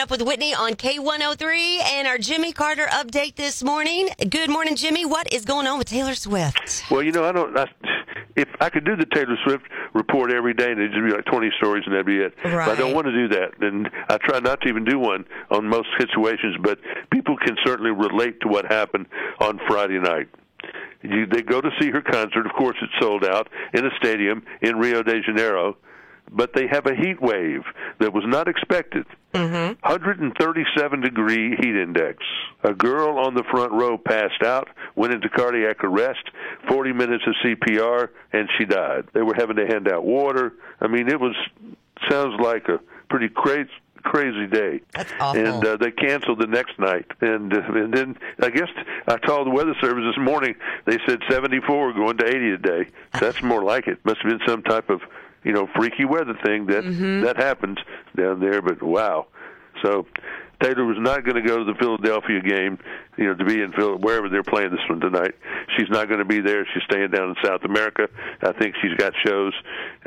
up with Whitney on K103 and our Jimmy Carter update this morning. Good morning, Jimmy. What is going on with Taylor Swift? Well, you know, I don't. I, if I could do the Taylor Swift report every day and it'd just be like 20 stories and that'd be it. Right. But I don't want to do that, and I try not to even do one on most situations. But people can certainly relate to what happened on Friday night. You, they go to see her concert. Of course, it's sold out in a stadium in Rio de Janeiro. But they have a heat wave that was not expected. Mm-hmm. 137 degree heat index. A girl on the front row passed out, went into cardiac arrest, 40 minutes of CPR, and she died. They were having to hand out water. I mean, it was sounds like a pretty crazy crazy day. That's awful. And uh, they canceled the next night, and uh, and then I guess I called the weather service this morning. They said 74 going to 80 today. day. That's more like it. Must have been some type of you know freaky weather thing that that happens down there. But wow, so. Taylor was not going to go to the Philadelphia game, you know, to be in Phil wherever they're playing this one tonight. She's not going to be there. She's staying down in South America. I think she's got shows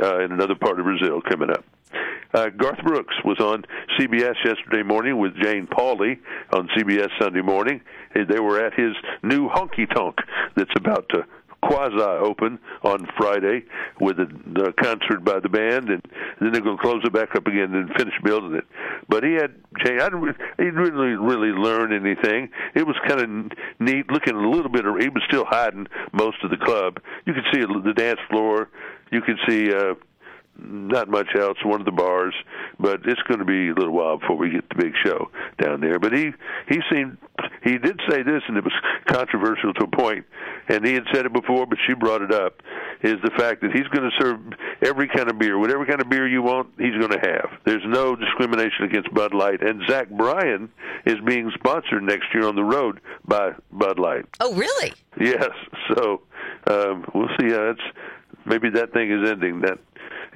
uh, in another part of Brazil coming up. Uh, Garth Brooks was on CBS yesterday morning with Jane Pauley on CBS Sunday morning. They were at his new honky tonk that's about to quasi open on Friday with a, the concert by the band, and then they're going to close it back up again and finish building it. But he had Jane. I didn't, he didn't really really learn anything. It was kind of neat looking a little bit. He was still hiding most of the club. You could see the dance floor. You could see. Uh, not much else. One of the bars, but it's going to be a little while before we get the big show down there. But he he seemed he did say this, and it was controversial to a point, and he had said it before, but she brought it up. Is the fact that he's going to serve every kind of beer, whatever kind of beer you want, he's going to have. There's no discrimination against Bud Light, and Zach Bryan is being sponsored next year on the road by Bud Light. Oh, really? Yes, so um, we'll see how that's maybe that thing is ending. That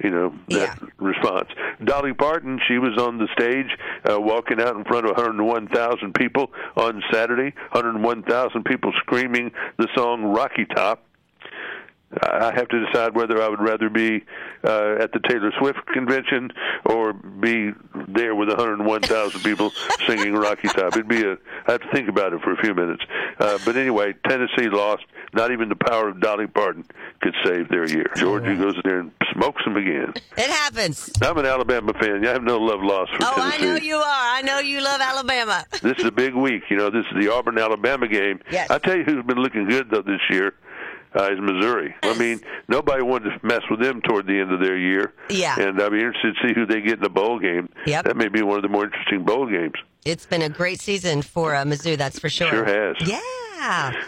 you know that Yeah. response. Dolly Parton, she was on the stage uh, walking out in front of 101,000 people on Saturday. 101,000 people screaming the song "Rocky Top." I have to decide whether I would rather be uh, at the Taylor Swift convention or be there with 101,000 people singing Rocky Top. It'd be a. I have to think about it for a few minutes. Uh, but anyway, Tennessee lost. Not even the power of Dolly Parton could save their year. Georgia goes in there and smokes them again. It happens. I'm an Alabama fan. I have no love lost for Oh, I know you are. I know you love Alabama. This is a big week. You know, this is the Auburn Alabama game. Yes. I tell you who's been looking good though this year uh, is Missouri. I mean, nobody wanted to mess with them toward the end of their year. Yeah. And I'd be interested to see who they get in the bowl game. Yep. That may be one of the more interesting bowl games. It's been a great season for uh, Mizzou, that's for sure. Sure has. Yeah.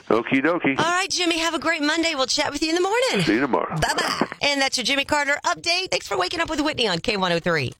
Okie dokie. All right, Jimmy, have a great Monday. We'll chat with you in the morning. See you tomorrow. Bye bye. And that's your Jimmy Carter update. Thanks for waking up with Whitney on K103.